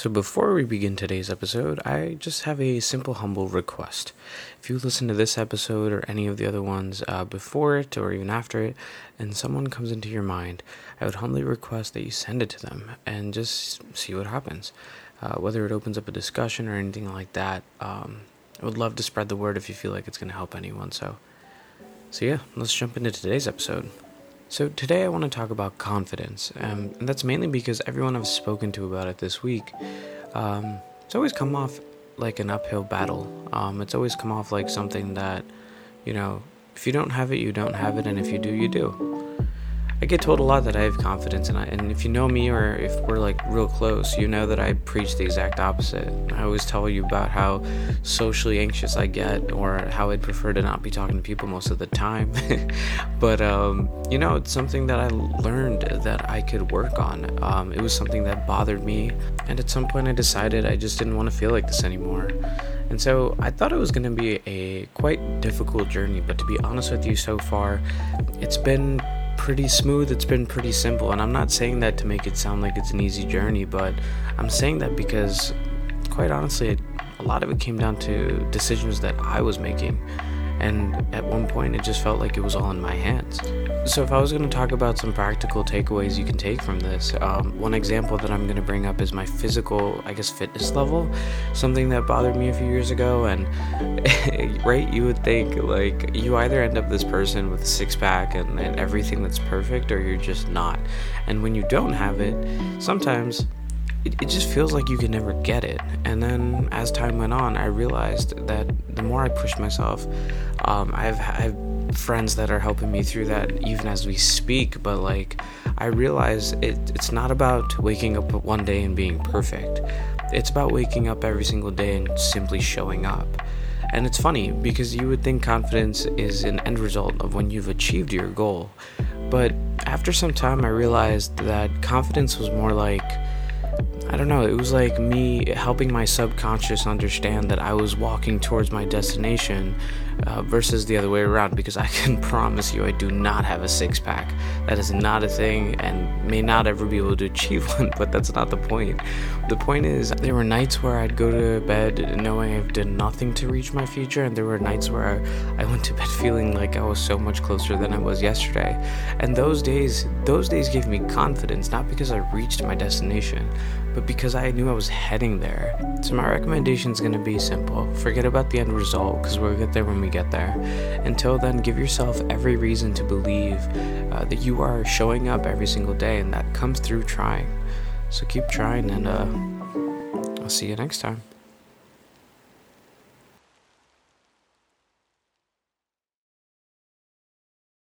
So, before we begin today's episode, I just have a simple, humble request. If you listen to this episode or any of the other ones uh, before it or even after it, and someone comes into your mind, I would humbly request that you send it to them and just see what happens. Uh, whether it opens up a discussion or anything like that, um, I would love to spread the word if you feel like it's going to help anyone. So, so yeah, let's jump into today's episode. So, today I want to talk about confidence, um, and that's mainly because everyone I've spoken to about it this week, um, it's always come off like an uphill battle. Um, it's always come off like something that, you know, if you don't have it, you don't have it, and if you do, you do. I get told a lot that I have confidence, and I, and if you know me or if we're like real close, you know that I preach the exact opposite. I always tell you about how socially anxious I get, or how I'd prefer to not be talking to people most of the time. but um, you know, it's something that I learned that I could work on. Um, it was something that bothered me, and at some point I decided I just didn't want to feel like this anymore. And so I thought it was going to be a quite difficult journey, but to be honest with you, so far, it's been pretty smooth, it's been pretty simple. And I'm not saying that to make it sound like it's an easy journey, but I'm saying that because, quite honestly, a lot of it came down to decisions that I was making. And at one point, it just felt like it was all in my hands. So, if I was going to talk about some practical takeaways you can take from this, um, one example that I'm going to bring up is my physical, I guess, fitness level. Something that bothered me a few years ago. And, right, you would think, like, you either end up this person with a six pack and, and everything that's perfect, or you're just not. And when you don't have it, sometimes it, it just feels like you can never get it. And then as time went on, I realized that the more I pushed myself, um, I've, I've friends that are helping me through that even as we speak. But like, I realize it, it's not about waking up one day and being perfect. It's about waking up every single day and simply showing up. And it's funny because you would think confidence is an end result of when you've achieved your goal. But after some time, I realized that confidence was more like I don't know, it was like me helping my subconscious understand that I was walking towards my destination uh, versus the other way around because I can promise you I do not have a six pack. That is not a thing and may not ever be able to achieve one, but that's not the point. The point is, there were nights where I'd go to bed knowing I've done nothing to reach my future, and there were nights where I, I went to bed feeling like I was so much closer than I was yesterday. And those days, those days gave me confidence, not because I reached my destination, but because I knew I was heading there. So, my recommendation is going to be simple forget about the end result because we'll get there when we get there. Until then, give yourself every reason to believe uh, that you are showing up every single day, and that comes through trying. So, keep trying, and uh, I'll see you next time.